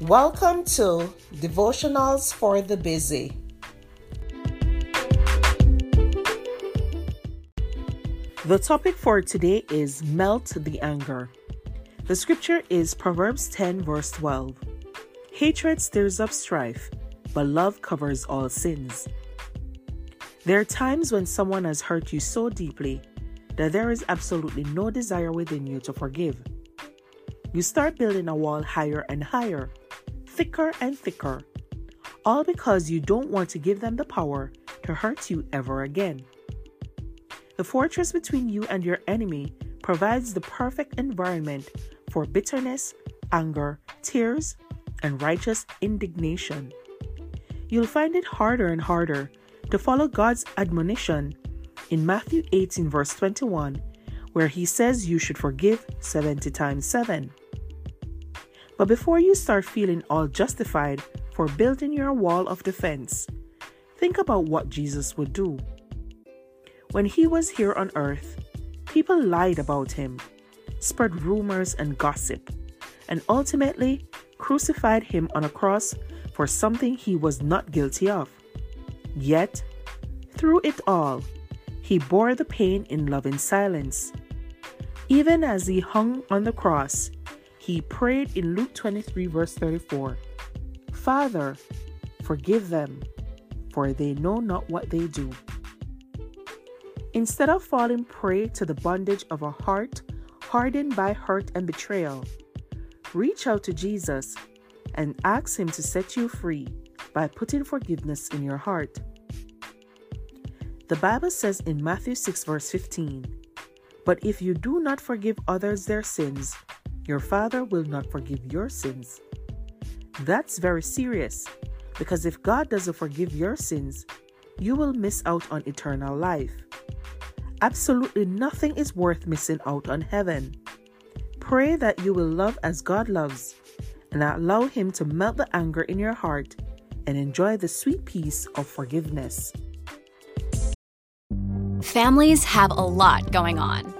Welcome to Devotionals for the Busy. The topic for today is Melt the Anger. The scripture is Proverbs 10, verse 12. Hatred stirs up strife, but love covers all sins. There are times when someone has hurt you so deeply that there is absolutely no desire within you to forgive. You start building a wall higher and higher thicker and thicker, all because you don't want to give them the power to hurt you ever again. The fortress between you and your enemy provides the perfect environment for bitterness, anger, tears, and righteous indignation. You'll find it harder and harder to follow God's admonition in Matthew 18, verse 21, where He says you should forgive 70 times 7. But before you start feeling all justified for building your wall of defense, think about what Jesus would do. When he was here on earth, people lied about him, spread rumors and gossip, and ultimately crucified him on a cross for something he was not guilty of. Yet, through it all, he bore the pain in loving silence. Even as he hung on the cross, he prayed in Luke 23, verse 34 Father, forgive them, for they know not what they do. Instead of falling prey to the bondage of a heart hardened by hurt and betrayal, reach out to Jesus and ask Him to set you free by putting forgiveness in your heart. The Bible says in Matthew 6, verse 15, But if you do not forgive others their sins, your Father will not forgive your sins. That's very serious because if God doesn't forgive your sins, you will miss out on eternal life. Absolutely nothing is worth missing out on heaven. Pray that you will love as God loves and allow Him to melt the anger in your heart and enjoy the sweet peace of forgiveness. Families have a lot going on.